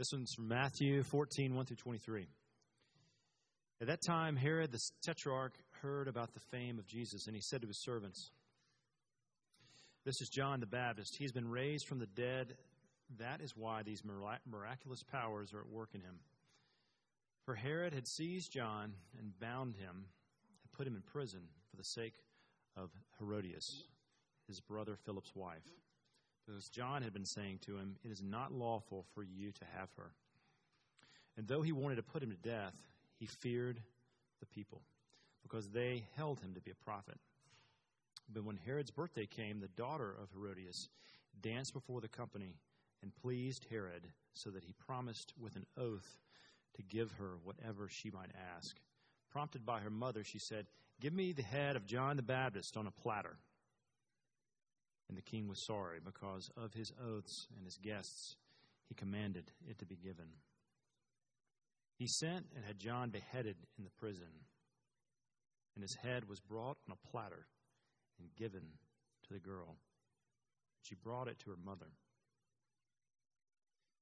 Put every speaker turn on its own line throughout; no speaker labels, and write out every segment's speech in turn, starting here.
This one's from Matthew 14, 1 through 23. At that time, Herod the Tetrarch heard about the fame of Jesus, and he said to his servants, This is John the Baptist. He's been raised from the dead. That is why these miraculous powers are at work in him. For Herod had seized John and bound him and put him in prison for the sake of Herodias, his brother Philip's wife. Because John had been saying to him, It is not lawful for you to have her. And though he wanted to put him to death, he feared the people, because they held him to be a prophet. But when Herod's birthday came, the daughter of Herodias danced before the company and pleased Herod, so that he promised with an oath to give her whatever she might ask. Prompted by her mother, she said, Give me the head of John the Baptist on a platter. And the king was sorry because of his oaths and his guests. He commanded it to be given. He sent and had John beheaded in the prison, and his head was brought on a platter and given to the girl. She brought it to her mother.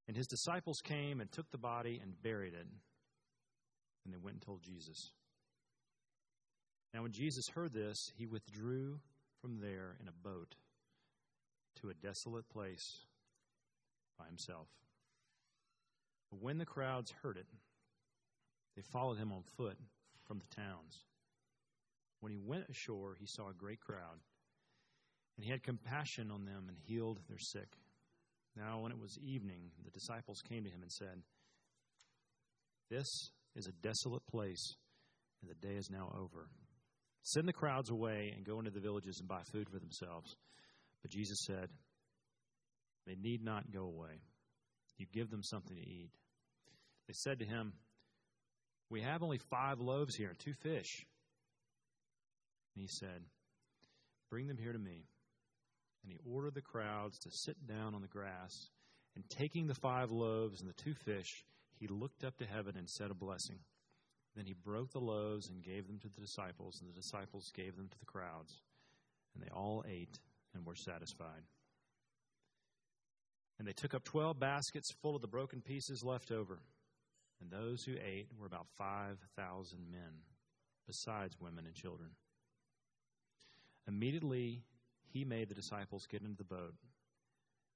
And his disciples came and took the body and buried it. And they went and told Jesus. Now, when Jesus heard this, he withdrew from there in a boat to a desolate place by himself. But when the crowds heard it, they followed him on foot from the towns. When he went ashore, he saw a great crowd, and he had compassion on them and healed their sick. Now, when it was evening, the disciples came to him and said, This is a desolate place, and the day is now over. Send the crowds away and go into the villages and buy food for themselves. But Jesus said, They need not go away. You give them something to eat. They said to him, We have only five loaves here and two fish. And he said, Bring them here to me. And he ordered the crowds to sit down on the grass. And taking the five loaves and the two fish, he looked up to heaven and said a blessing. Then he broke the loaves and gave them to the disciples, and the disciples gave them to the crowds. And they all ate and were satisfied. And they took up twelve baskets full of the broken pieces left over. And those who ate were about 5,000 men, besides women and children. Immediately, he made the disciples get into the boat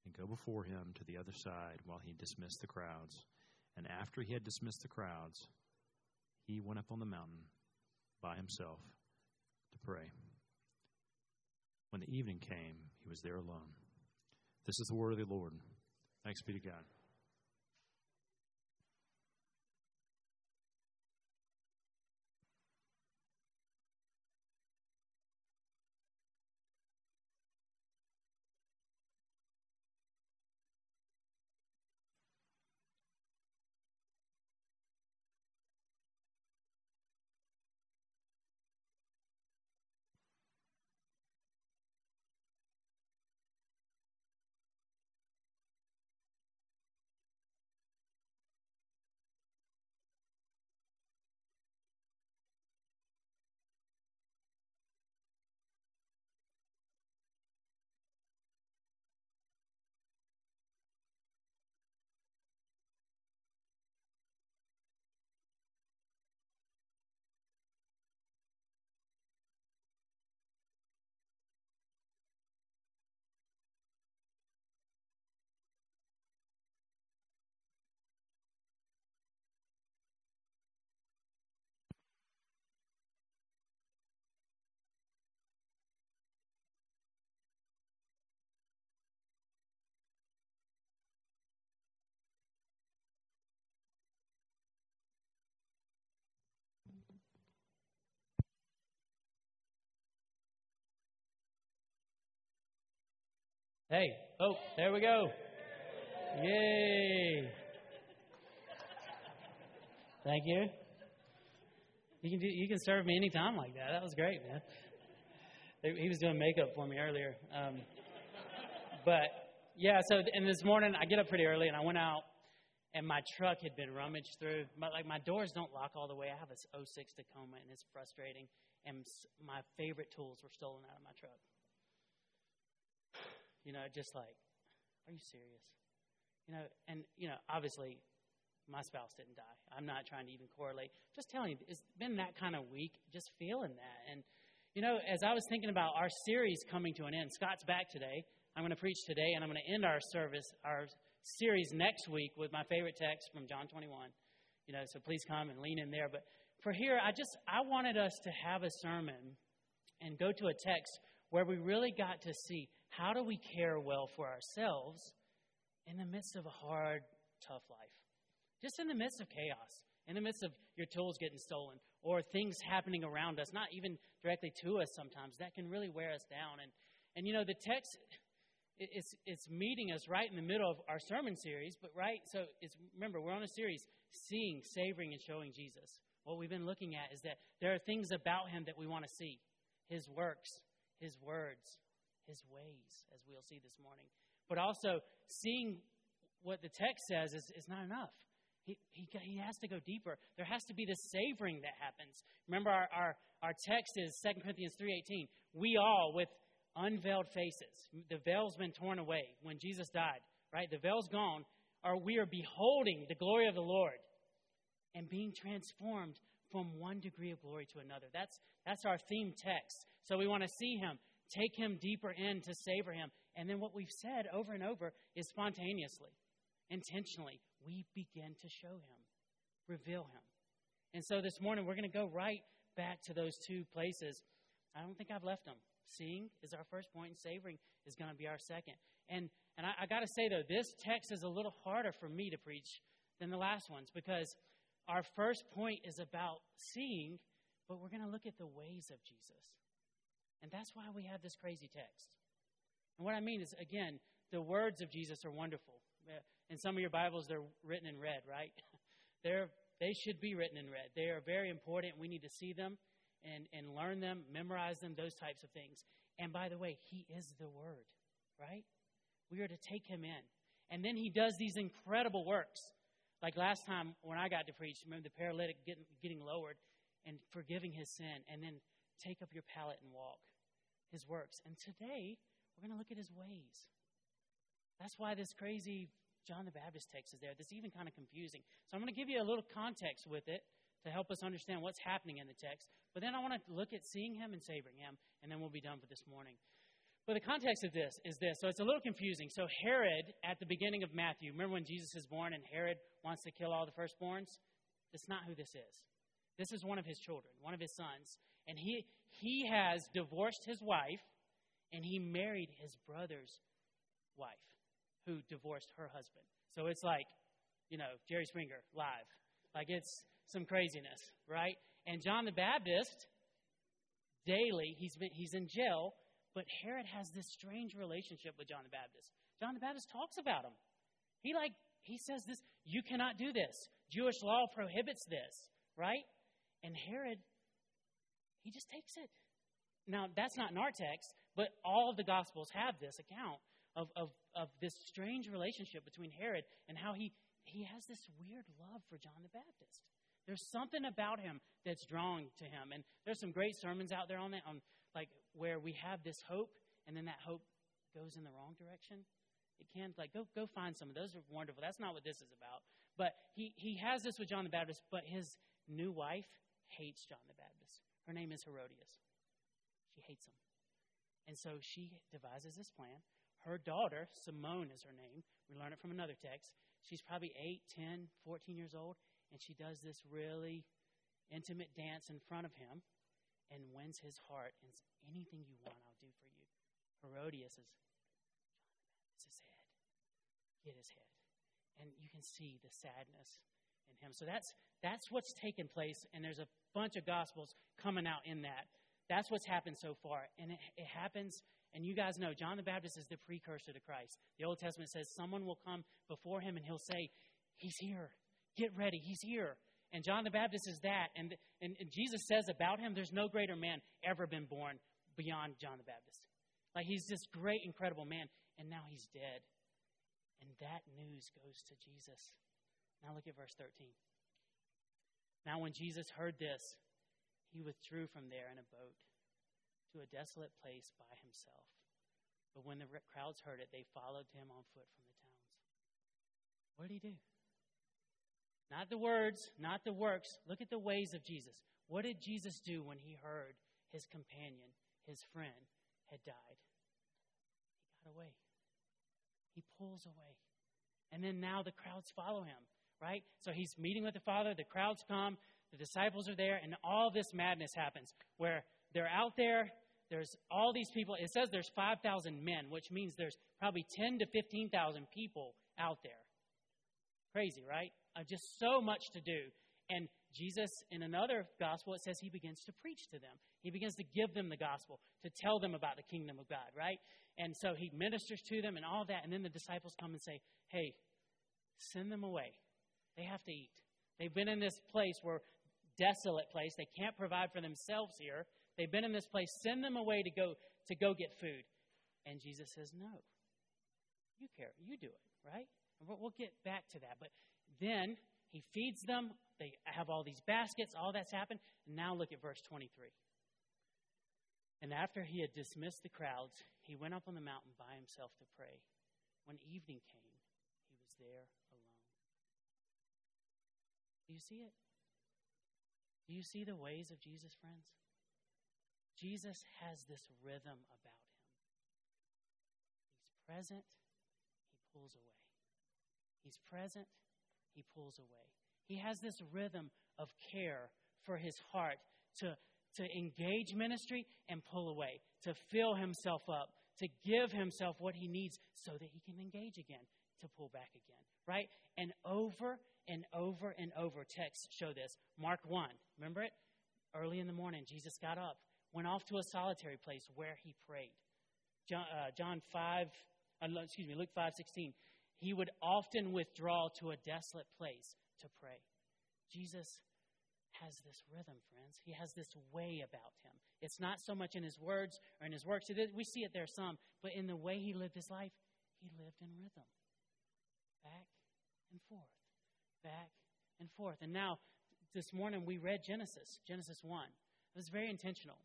and go before him to the other side while he dismissed the crowds. And after he had dismissed the crowds, he went up on the mountain by himself to pray. When the evening came, he was there alone. This is the word of the Lord. Thanks be to God.
Hey, oh, there we go. Yay. Thank you. You can do, you can serve me anytime like that. That was great, man. He was doing makeup for me earlier. Um, but yeah, so and this morning I get up pretty early and I went out and my truck had been rummaged through. My, like my doors don't lock all the way. I have a 06 Tacoma and it's frustrating. And my favorite tools were stolen out of my truck. You know, just like, are you serious? You know, and, you know, obviously, my spouse didn't die. I'm not trying to even correlate. Just telling you, it's been that kind of week, just feeling that. And, you know, as I was thinking about our series coming to an end, Scott's back today. I'm going to preach today, and I'm going to end our service, our series next week with my favorite text from John 21. You know, so please come and lean in there. But for here, I just, I wanted us to have a sermon and go to a text where we really got to see how do we care well for ourselves in the midst of a hard, tough life. Just in the midst of chaos, in the midst of your tools getting stolen or things happening around us, not even directly to us sometimes, that can really wear us down. And, and you know, the text, it's, it's meeting us right in the middle of our sermon series, but right, so it's, remember, we're on a series, seeing, savoring, and showing Jesus. What we've been looking at is that there are things about him that we want to see his works, his words, his ways, as we'll see this morning. But also, seeing what the text says is, is not enough. He, he, he has to go deeper. There has to be this savoring that happens. Remember, our, our, our text is 2 Corinthians 3.18. We all, with unveiled faces, the veil's been torn away when Jesus died, right? The veil's gone, or we are beholding the glory of the Lord and being transformed from one degree of glory to another. That's, that's our theme text. So we want to see him, take him deeper in to savor him. And then what we've said over and over is spontaneously, intentionally, we begin to show him, reveal him. And so this morning we're going to go right back to those two places. I don't think I've left them. Seeing is our first point, and savoring is going to be our second. And and I, I got to say though, this text is a little harder for me to preach than the last ones because our first point is about seeing, but we're going to look at the ways of Jesus. And that's why we have this crazy text. And what I mean is, again, the words of Jesus are wonderful. Uh, in some of your Bibles, they're written in red, right? they're, they should be written in red. They are very important. We need to see them and, and learn them, memorize them, those types of things. And by the way, He is the Word, right? We are to take Him in. And then He does these incredible works. Like last time when I got to preach, remember the paralytic getting, getting lowered and forgiving his sin, and then take up your pallet and walk. His works. And today, we're going to look at his ways. That's why this crazy John the Baptist text is there. That's even kind of confusing. So I'm going to give you a little context with it to help us understand what's happening in the text. But then I want to look at seeing him and savoring him, and then we'll be done for this morning. But the context of this is this. So it's a little confusing. So Herod, at the beginning of Matthew, remember when Jesus is born and Herod wants to kill all the firstborns? That's not who this is. This is one of his children, one of his sons. And he, he has divorced his wife, and he married his brother's wife, who divorced her husband. So it's like, you know, Jerry Springer live. Like it's some craziness, right? And John the Baptist, daily, he's, been, he's in jail but Herod has this strange relationship with John the Baptist. John the Baptist talks about him. He like he says this, you cannot do this. Jewish law prohibits this, right? And Herod he just takes it. Now, that's not in our text, but all of the Gospels have this account of, of, of this strange relationship between Herod and how he, he has this weird love for John the Baptist. There's something about him that's drawing to him. And there's some great sermons out there on that, on like where we have this hope and then that hope goes in the wrong direction. It can like go go find some of those are wonderful. That's not what this is about. But he he has this with John the Baptist, but his new wife hates John the Baptist. Her name is Herodias. She hates him. And so she devises this plan. Her daughter, Salome is her name. We learn it from another text. She's probably 8, 10, 14 years old, and she does this really intimate dance in front of him and wins his heart and says, Anything you want, I'll do for you. Herodias is, his head. Get his head. And you can see the sadness in him. So that's that's what's taken place, and there's a bunch of gospels coming out in that. That's what's happened so far. And it, it happens, and you guys know John the Baptist is the precursor to Christ. The Old Testament says someone will come before him and he'll say, He's here. Get ready. He's here. And John the Baptist is that. And, and, and, Jesus says about him, there's no greater man ever been born beyond John the Baptist. Like he's this great, incredible man, and now he's dead. And that news goes to Jesus. Now look at verse 13. Now, when Jesus heard this, he withdrew from there in a boat to a desolate place by himself. But when the crowds heard it, they followed him on foot from the towns. What did he do? Not the words, not the works. Look at the ways of Jesus. What did Jesus do when he heard his companion, his friend, had died? He got away. He pulls away. And then now the crowds follow him, right? So he's meeting with the Father, the crowds come, the disciples are there, and all this madness happens where they're out there. There's all these people. It says there's 5,000 men, which means there's probably 10 to 15,000 people out there. Crazy, right? Uh, just so much to do. And Jesus, in another gospel, it says he begins to preach to them. He begins to give them the gospel, to tell them about the kingdom of God, right? And so he ministers to them and all that. And then the disciples come and say, hey, send them away. They have to eat. They've been in this place where desolate place. They can't provide for themselves here. They've been in this place. Send them away to go to go get food. And Jesus says, No. You care. You do it, right? And we'll get back to that. But then he feeds them. They have all these baskets. All that's happened. And now look at verse 23. And after he had dismissed the crowds, he went up on the mountain by himself to pray. When evening came, he was there. Do you see it? Do you see the ways of Jesus, friends? Jesus has this rhythm about him. He's present, he pulls away. He's present, he pulls away. He has this rhythm of care for his heart to, to engage ministry and pull away, to fill himself up, to give himself what he needs so that he can engage again, to pull back again, right? And over and over and over, texts show this. Mark 1, remember it? Early in the morning, Jesus got up, went off to a solitary place where he prayed. John, uh, John 5, uh, excuse me, Luke 5, 16. He would often withdraw to a desolate place to pray. Jesus has this rhythm, friends. He has this way about him. It's not so much in his words or in his works. We see it there some, but in the way he lived his life, he lived in rhythm. Back and forth back and forth. And now, this morning, we read Genesis, Genesis 1. It was very intentional.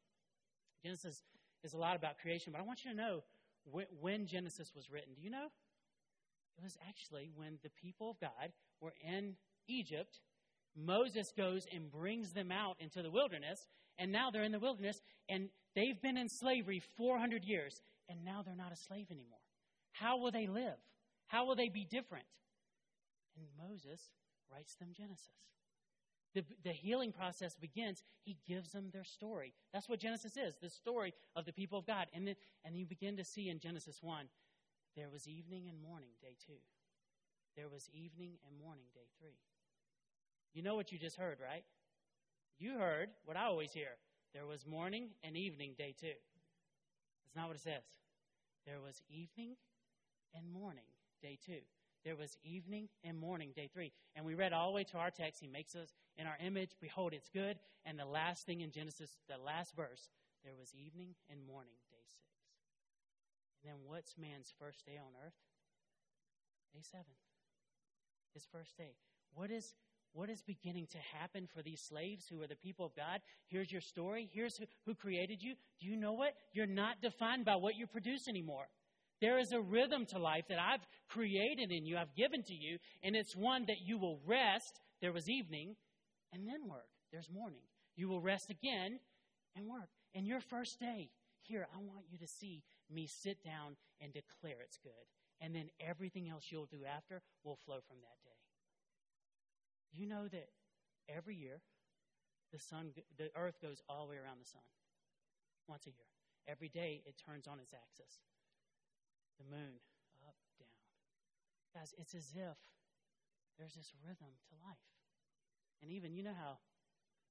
Genesis is a lot about creation, but I want you to know when Genesis was written. Do you know? It was actually when the people of God were in Egypt. Moses goes and brings them out into the wilderness, and now they're in the wilderness, and they've been in slavery 400 years, and now they're not a slave anymore. How will they live? How will they be different? And Moses writes them Genesis. The, the healing process begins. He gives them their story. That's what Genesis is the story of the people of God. And then, and you begin to see in Genesis 1 there was evening and morning, day 2. There was evening and morning, day 3. You know what you just heard, right? You heard what I always hear. There was morning and evening, day 2. That's not what it says. There was evening and morning, day 2 there was evening and morning, day three. And we read all the way to our text. He makes us in our image. Behold, it's good. And the last thing in Genesis, the last verse, there was evening and morning, day six. And then what's man's first day on earth? Day seven. His first day. What is what is beginning to happen for these slaves who are the people of God? Here's your story. Here's who, who created you. Do you know what? You're not defined by what you produce anymore. There is a rhythm to life that I've created in you, I've given to you, and it's one that you will rest. There was evening, and then work. There's morning. You will rest again and work. And your first day, here, I want you to see me sit down and declare it's good. And then everything else you'll do after will flow from that day. You know that every year, the sun, the earth goes all the way around the sun once a year. Every day, it turns on its axis the moon, up, down. Guys, it's as if there's this rhythm to life. And even, you know how,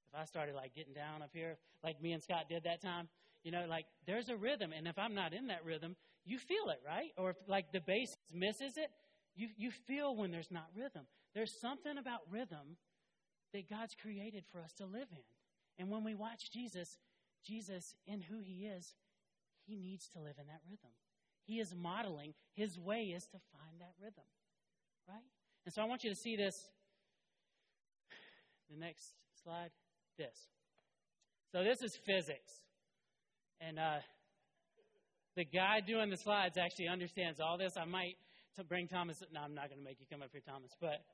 if I started like getting down up here, like me and Scott did that time, you know, like there's a rhythm. And if I'm not in that rhythm, you feel it, right? Or if like the bass misses it, you, you feel when there's not rhythm. There's something about rhythm that God's created for us to live in. And when we watch Jesus, Jesus, in who he is, he needs to live in that rhythm. He is modeling. His way is to find that rhythm, right? And so I want you to see this. The next slide, this. So this is physics. And uh, the guy doing the slides actually understands all this. I might to bring Thomas. No, I'm not going to make you come up here, Thomas. But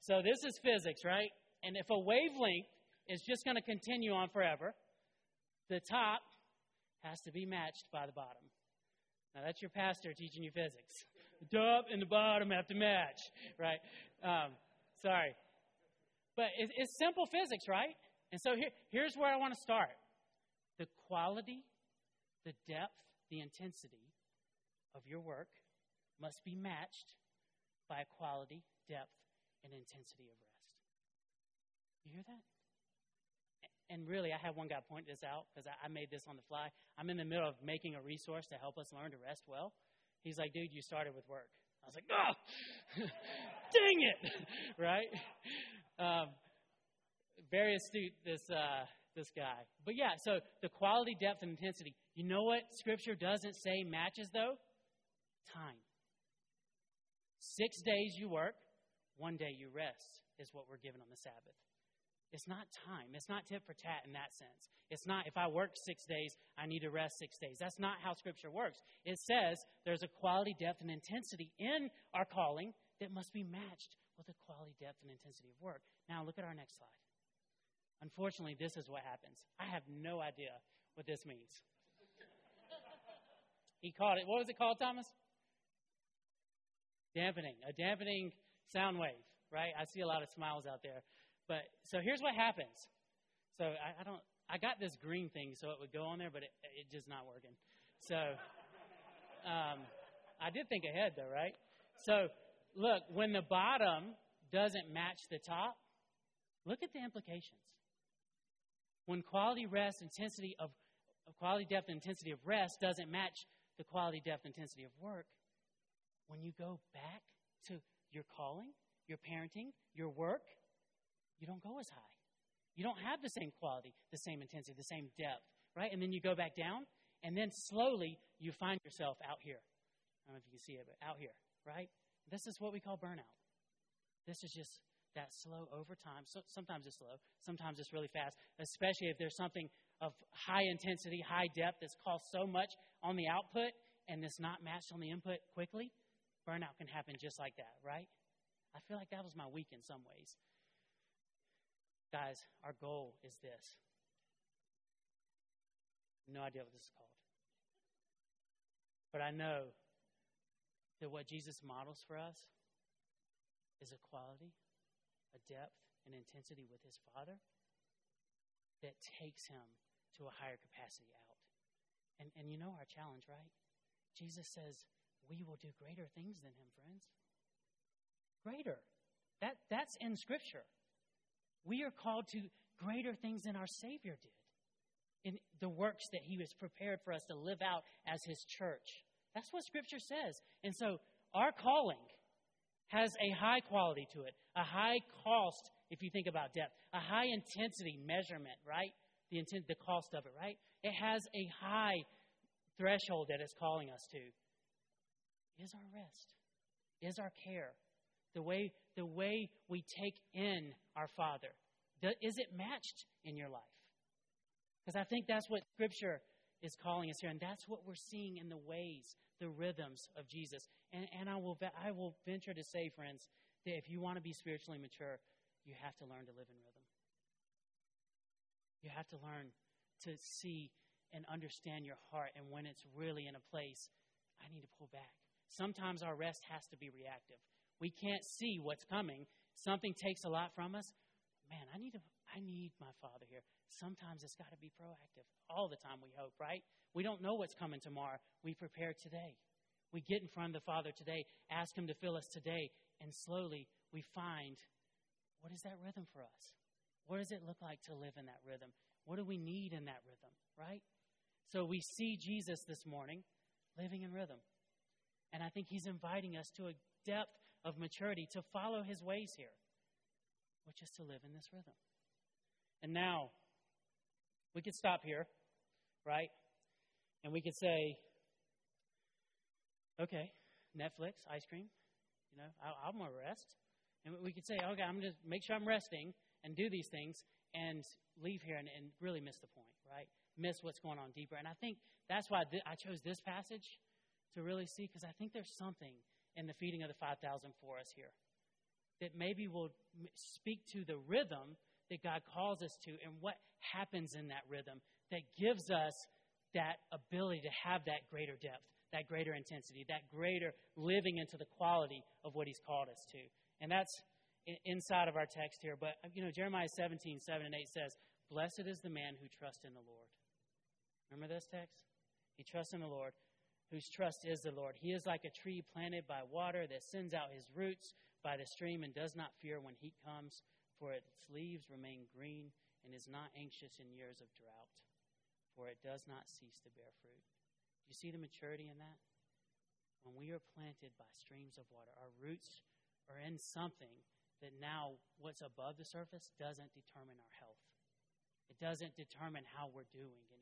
So this is physics, right? And if a wavelength is just going to continue on forever, the top has to be matched by the bottom. Now that's your pastor teaching you physics. The top and the bottom have to match, right? Um, sorry. But it, it's simple physics, right? And so here, here's where I want to start the quality, the depth, the intensity of your work must be matched by quality, depth, and intensity of rest. You hear that? And really, I had one guy point this out because I, I made this on the fly. I'm in the middle of making a resource to help us learn to rest well. He's like, dude, you started with work. I was like, oh, dang it, right? Um, very astute, this uh, this guy. But yeah, so the quality, depth, and intensity. You know what Scripture doesn't say matches though? Time. Six days you work, one day you rest, is what we're given on the Sabbath. It's not time. It's not tit for tat in that sense. It's not if I work six days, I need to rest six days. That's not how Scripture works. It says there's a quality, depth, and intensity in our calling that must be matched with a quality, depth, and intensity of work. Now, look at our next slide. Unfortunately, this is what happens. I have no idea what this means. he called it, what was it called, Thomas? Dampening, a dampening sound wave, right? I see a lot of smiles out there. But so here's what happens. So I, I don't. I got this green thing so it would go on there, but it, it just not working. So um, I did think ahead though, right? So look, when the bottom doesn't match the top, look at the implications. When quality rest intensity of, of quality depth intensity of rest doesn't match the quality depth intensity of work, when you go back to your calling, your parenting, your work, you don't go as high. You don't have the same quality, the same intensity, the same depth, right? And then you go back down, and then slowly you find yourself out here. I don't know if you can see it, but out here, right? This is what we call burnout. This is just that slow over time. So, sometimes it's slow, sometimes it's really fast, especially if there's something of high intensity, high depth that's cost so much on the output and it's not matched on the input quickly. Burnout can happen just like that, right? I feel like that was my week in some ways. Guys, our goal is this. No idea what this is called. But I know that what Jesus models for us is a quality, a depth, and intensity with his Father that takes him to a higher capacity out. And, and you know our challenge, right? Jesus says, We will do greater things than him, friends. Greater. That, that's in Scripture. We are called to greater things than our Savior did in the works that He was prepared for us to live out as His church. That's what Scripture says. And so our calling has a high quality to it, a high cost, if you think about depth, a high intensity measurement, right? The intent, the cost of it, right? It has a high threshold that it's calling us to. Is our rest, is our care, the way the way we take in our Father? Is it matched in your life? Because I think that's what Scripture is calling us here, and that's what we're seeing in the ways, the rhythms of Jesus. And, and I, will, I will venture to say, friends, that if you want to be spiritually mature, you have to learn to live in rhythm. You have to learn to see and understand your heart, and when it's really in a place, I need to pull back. Sometimes our rest has to be reactive we can't see what's coming. Something takes a lot from us. Man, I need to I need my father here. Sometimes it's got to be proactive. All the time we hope, right? We don't know what's coming tomorrow. We prepare today. We get in front of the Father today, ask him to fill us today, and slowly we find what is that rhythm for us? What does it look like to live in that rhythm? What do we need in that rhythm, right? So we see Jesus this morning living in rhythm. And I think he's inviting us to a depth of maturity to follow his ways here, which is to live in this rhythm. And now, we could stop here, right? And we could say, okay, Netflix, ice cream, you know, I, am going to rest. And we could say, okay, I'm going to make sure I'm resting and do these things and leave here and, and really miss the point, right? Miss what's going on deeper. And I think that's why th- I chose this passage to really see, because I think there's something and the feeding of the 5,000 for us here. that maybe will speak to the rhythm that God calls us to and what happens in that rhythm that gives us that ability to have that greater depth, that greater intensity, that greater living into the quality of what He's called us to. And that's inside of our text here. But, uh, you know, Jeremiah 17, 7 and 8 says, Blessed is the man who trusts in the Lord. Remember this text? He trusts in the Lord, whose trust is the Lord. He is like a tree planted by water that sends out his roots by the stream and does not fear when heat comes, for its leaves remain green and is not anxious in years of drought, for it does not cease to bear fruit. Do you see the maturity in that? When we are planted by streams of water, our roots are in something that now what's above the surface doesn't determine our health. It doesn't determine how we're doing anymore.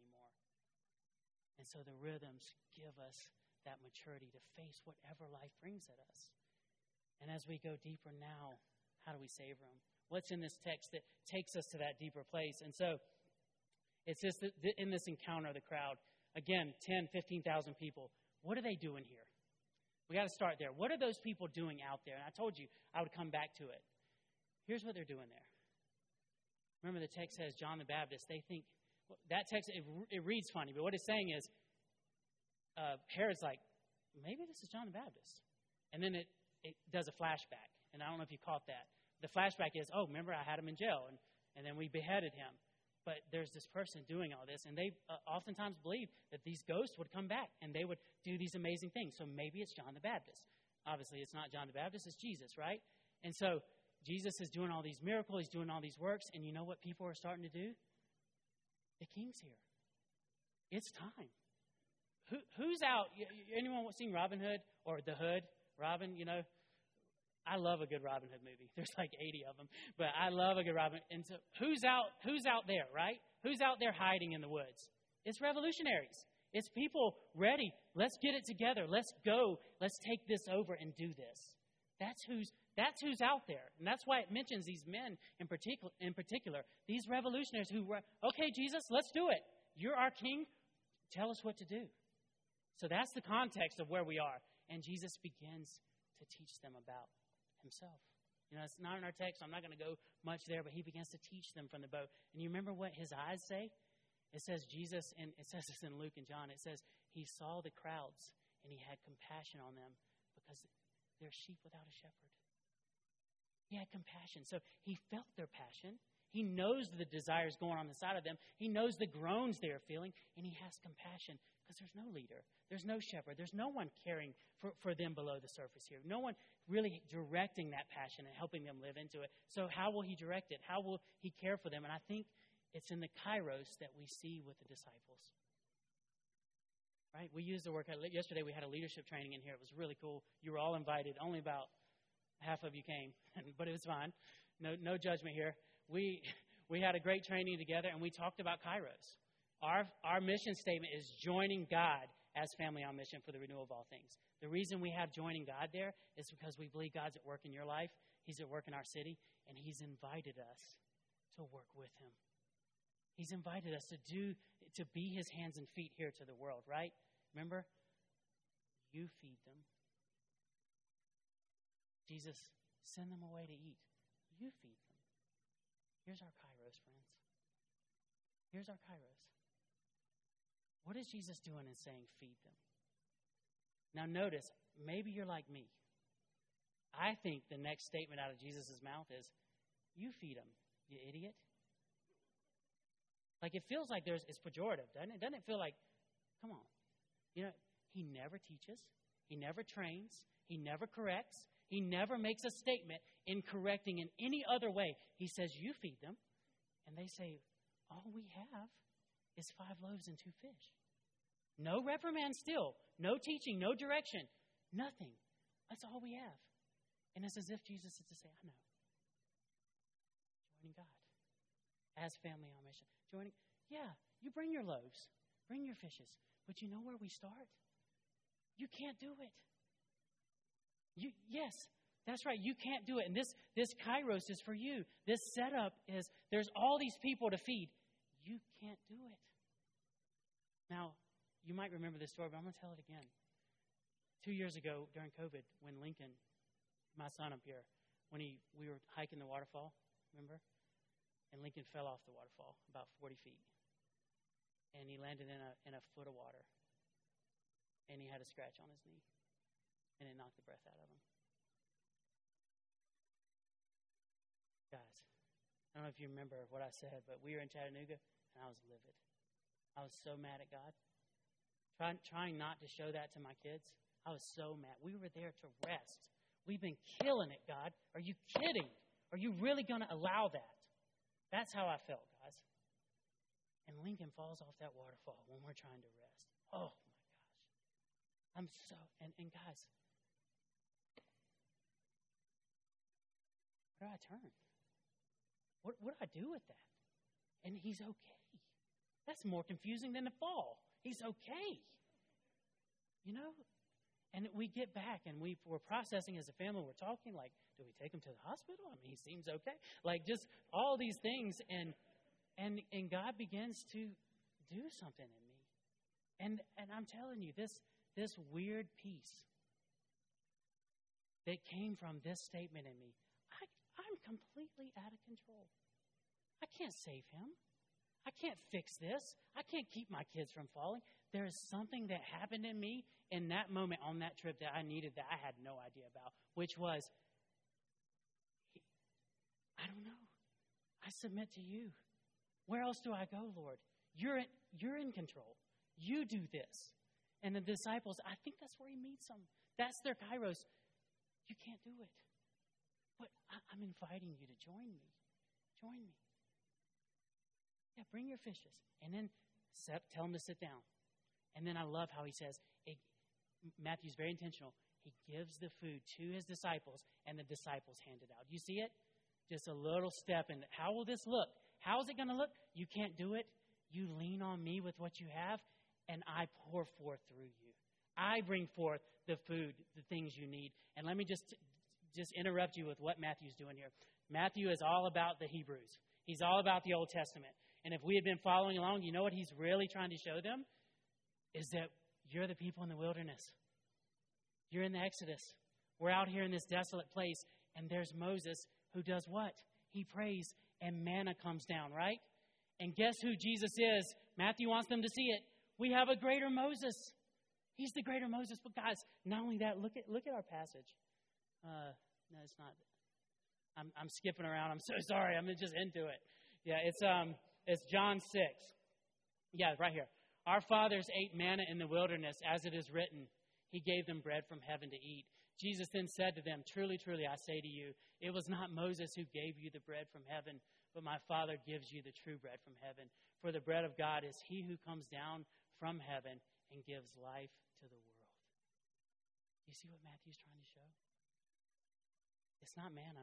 And so the rhythms give us that maturity to face whatever life brings at us. And as we go deeper now, how do we savor them? What's in this text that takes us to that deeper place? And so it's just in this encounter of the crowd. Again, 10, 15,000 people. What are they doing here? We got to start there. What are those people doing out there? And I told you I would come back to it. Here's what they're doing there. Remember, the text says John the Baptist. They think that text it, it reads funny, but what it's saying is uh, Herod's like, maybe this is John the Baptist, and then it it does a flashback, and I don't know if you caught that. The flashback is, oh, remember I had him in jail, and and then we beheaded him. But there's this person doing all this, and they uh, oftentimes believe that these ghosts would come back and they would do these amazing things. So maybe it's John the Baptist. Obviously, it's not John the Baptist, it's Jesus, right? And so Jesus is doing all these miracles, he's doing all these works, and you know what people are starting to do? The king's here. It's time. Who, who's out? Anyone seen Robin Hood or The Hood? Robin, you know, I love a good Robin Hood movie. There's like 80 of them, but I love a good Robin. And so, who's out? Who's out there, right? Who's out there hiding in the woods? It's revolutionaries. It's people ready. Let's get it together. Let's go. Let's take this over and do this. That's who's that's who's out there. And that's why it mentions these men in particular, in particular. These revolutionaries who were, okay, Jesus, let's do it. You're our king. Tell us what to do. So that's the context of where we are. And Jesus begins to teach them about himself. You know, it's not in our text, so I'm not going to go much there, but he begins to teach them from the boat. And you remember what his eyes say? It says Jesus, and it says this in Luke and John, it says he saw the crowds and he had compassion on them because they're sheep without a shepherd. He had compassion. So he felt their passion. He knows the desires going on inside of them. He knows the groans they are feeling, and he has compassion because there's no leader, there's no shepherd, there's no one caring for, for them below the surface here. No one really directing that passion and helping them live into it. So, how will he direct it? How will he care for them? And I think it's in the kairos that we see with the disciples. Right? We used the word yesterday. We had a leadership training in here. It was really cool. You were all invited. Only about half of you came, but it was fine. No, no judgment here. We, we had a great training together, and we talked about Kairos. Our, our mission statement is joining God as family on mission for the renewal of all things. The reason we have joining God there is because we believe God's at work in your life, He's at work in our city, and He's invited us to work with Him. He's invited us to do to be His hands and feet here to the world, right? Remember? You feed them, Jesus, send them away to eat. You feed them. Here's our kairos, friends. Here's our kairos. What is Jesus doing in saying feed them? Now, notice, maybe you're like me. I think the next statement out of Jesus' mouth is, You feed them, you idiot. Like it feels like there's it's pejorative, doesn't it? Doesn't it feel like, come on. You know, he never teaches, he never trains, he never corrects, he never makes a statement in correcting in any other way. He says, You feed them. And they say, All we have is five loaves and two fish. No reprimand still, no teaching, no direction, nothing. That's all we have. And it's as if Jesus is to say, I know. Joining God as family on mission. Joining, yeah, you bring your loaves, bring your fishes, but you know where we start? You can't do it. You, yes, that's right. You can't do it. And this, this kairos is for you. This setup is there's all these people to feed. You can't do it. Now, you might remember this story, but I'm going to tell it again. Two years ago during COVID, when Lincoln, my son up here, when he we were hiking the waterfall, remember? And Lincoln fell off the waterfall about 40 feet. And he landed in a, in a foot of water. And he had a scratch on his knee. And it knocked the breath out of him. Guys, I don't know if you remember what I said, but we were in Chattanooga and I was livid. I was so mad at God. Trying, trying not to show that to my kids. I was so mad. We were there to rest. We've been killing it, God. Are you kidding? Are you really going to allow that? That's how I felt, guys. And Lincoln falls off that waterfall when we're trying to rest. Oh, my gosh. I'm so, and, and guys, where do I turn? What, what do I do with that? And he's okay. That's more confusing than the fall. He's okay. You know? And we get back and we, we're processing as a family. We're talking like, do we take him to the hospital? I mean, he seems okay. Like just all these things. And, and, and God begins to do something in me. And, and I'm telling you, this, this weird peace that came from this statement in me, I, I'm completely out of control. I can't save him. I can't fix this. I can't keep my kids from falling. There is something that happened in me in that moment on that trip that I needed that I had no idea about, which was I don't know. I submit to you. Where else do I go, Lord? You're in, you're in control. You do this. And the disciples, I think that's where he meets them. That's their kairos. You can't do it. But I, I'm inviting you to join me. Join me. Yeah, bring your fishes. And then set, tell them to sit down. And then I love how he says, it, Matthew's very intentional. He gives the food to his disciples, and the disciples hand it out. You see it? Just a little step And How will this look? How is it going to look? You can't do it. You lean on me with what you have, and I pour forth through you. I bring forth the food, the things you need. And let me just just interrupt you with what Matthew's doing here. Matthew is all about the Hebrews. He's all about the Old Testament. And if we had been following along, you know what he's really trying to show them? Is that you're the people in the wilderness. You're in the Exodus. We're out here in this desolate place, and there's Moses who does what? He prays, and manna comes down, right? And guess who Jesus is? Matthew wants them to see it. We have a greater Moses. He's the greater Moses. But guys, not only that, look at look at our passage. Uh, no, it's not. I'm I'm skipping around. I'm so sorry. I'm just into it. Yeah, it's um it's John 6. Yeah, right here. Our fathers ate manna in the wilderness, as it is written. He gave them bread from heaven to eat. Jesus then said to them, Truly, truly, I say to you, it was not Moses who gave you the bread from heaven, but my Father gives you the true bread from heaven. For the bread of God is he who comes down from heaven and gives life to the world. You see what Matthew's trying to show? It's not manna,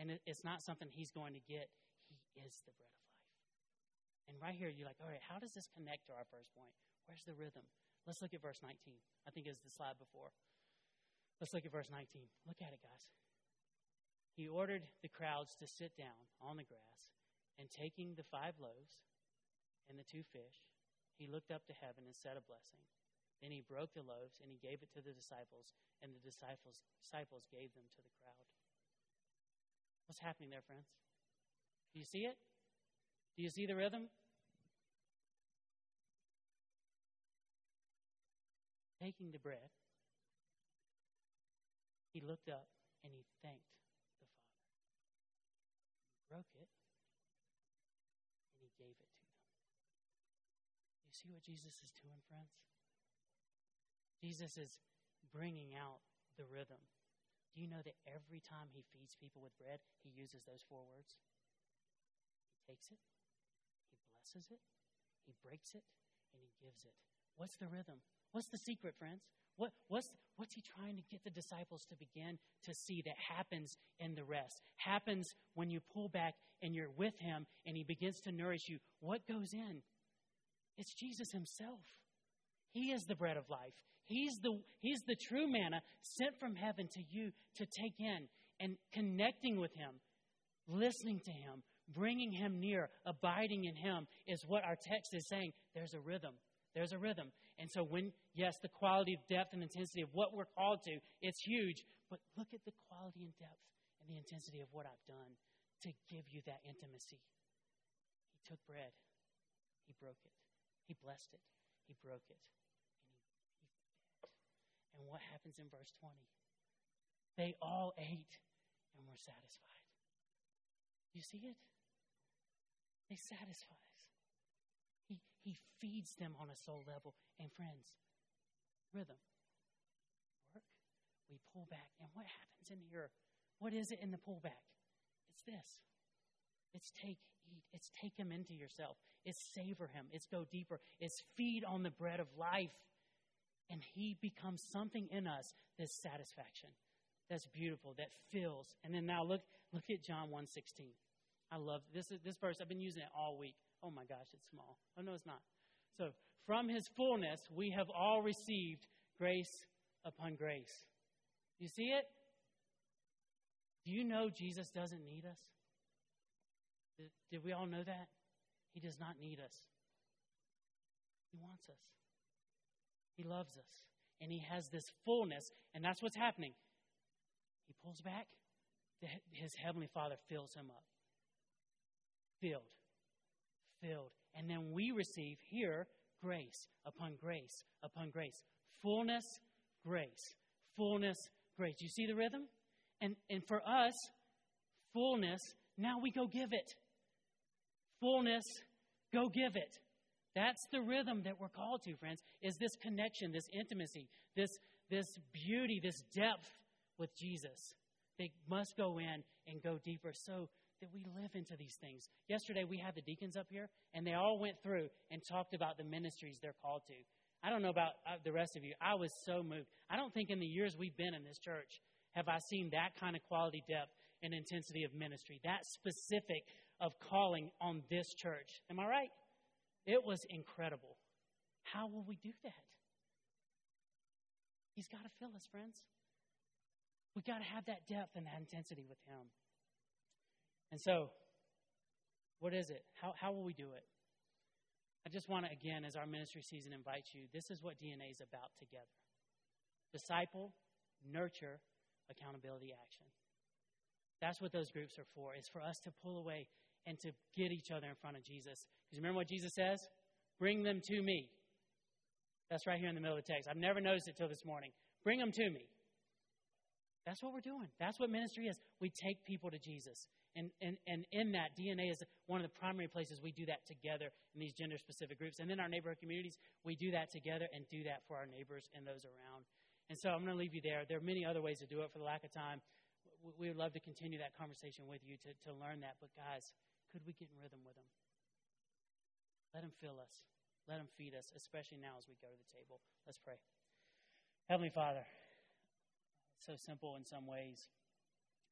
and it's not something he's going to get. He is the bread of and right here, you're like, all right, how does this connect to our first point? Where's the rhythm? Let's look at verse 19. I think it was the slide before. Let's look at verse 19. Look at it, guys. He ordered the crowds to sit down on the grass, and taking the five loaves and the two fish, he looked up to heaven and said a blessing. Then he broke the loaves and he gave it to the disciples, and the disciples, disciples gave them to the crowd. What's happening there, friends? Do you see it? Do you see the rhythm? Taking the bread, he looked up and he thanked the Father. He broke it and he gave it to them. You see what Jesus is doing, friends? Jesus is bringing out the rhythm. Do you know that every time he feeds people with bread, he uses those four words? He takes it, he blesses it, he breaks it, and he gives it. What's the rhythm? What's the secret, friends? What, what's, what's he trying to get the disciples to begin to see that happens in the rest? Happens when you pull back and you're with him and he begins to nourish you. What goes in? It's Jesus himself. He is the bread of life. He's the, he's the true manna sent from heaven to you to take in and connecting with him, listening to him, bringing him near, abiding in him is what our text is saying. There's a rhythm. There's a rhythm. And so, when, yes, the quality of depth and intensity of what we're called to, it's huge. But look at the quality and depth and the intensity of what I've done to give you that intimacy. He took bread, he broke it, he blessed it, he broke it, and he, he fed. And what happens in verse 20? They all ate and were satisfied. You see it? They satisfies. He, he feeds them on a soul level. And friends, rhythm, work, we pull back. And what happens in here? What is it in the pullback? It's this. It's take, eat. It's take him into yourself. It's savor him. It's go deeper. It's feed on the bread of life. And he becomes something in us that's satisfaction. That's beautiful. That fills. And then now look, look at John 1.16. I love this this verse. I've been using it all week. Oh my gosh, it's small. Oh no, it's not. So from his fullness we have all received grace upon grace. You see it? Do you know Jesus doesn't need us? Did, did we all know that? He does not need us. He wants us. He loves us. And he has this fullness, and that's what's happening. He pulls back, his heavenly Father fills him up filled, filled. And then we receive here grace upon grace upon grace. Fullness, grace. Fullness, grace. You see the rhythm? And, and for us, fullness, now we go give it. Fullness, go give it. That's the rhythm that we're called to, friends, is this connection, this intimacy, this, this beauty, this depth with Jesus. They must go in and go deeper. So that we live into these things. Yesterday, we had the deacons up here, and they all went through and talked about the ministries they're called to. I don't know about uh, the rest of you. I was so moved. I don't think in the years we've been in this church have I seen that kind of quality depth and intensity of ministry, that specific of calling on this church. Am I right? It was incredible. How will we do that? He's got to fill us, friends. We've got to have that depth and that intensity with Him. And so, what is it? How, how will we do it? I just want to, again, as our ministry season invites you, this is what DNA is about together disciple, nurture, accountability, action. That's what those groups are for, is for us to pull away and to get each other in front of Jesus. Because remember what Jesus says? Bring them to me. That's right here in the middle of the text. I've never noticed it till this morning. Bring them to me. That's what we're doing. That's what ministry is. We take people to Jesus. And, and, and in that, DNA is one of the primary places we do that together in these gender specific groups. And then our neighborhood communities, we do that together and do that for our neighbors and those around. And so I'm going to leave you there. There are many other ways to do it for the lack of time. We would love to continue that conversation with you to, to learn that. But guys, could we get in rhythm with them? Let them fill us. Let them feed us, especially now as we go to the table. Let's pray. Heavenly Father, so simple in some ways.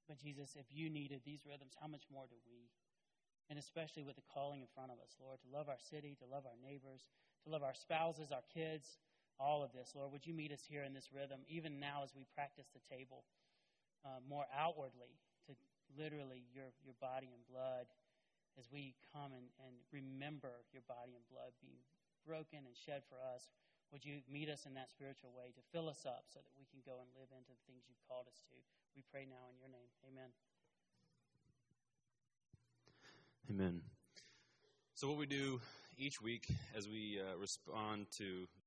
But Jesus, if you needed these rhythms, how much more do we? And especially with the calling in front of us, Lord, to love our city, to love our neighbors, to love our spouses, our kids, all of this, Lord, would you meet us here in this rhythm, even now as we practice the table uh, more outwardly, to literally your, your body and blood, as we come and, and remember your body and blood being broken and shed for us. Would you meet us in that spiritual way to fill us up so that we can go and live into the things you've called us to? We pray now in your name. Amen.
Amen. So, what we do each week as we uh, respond to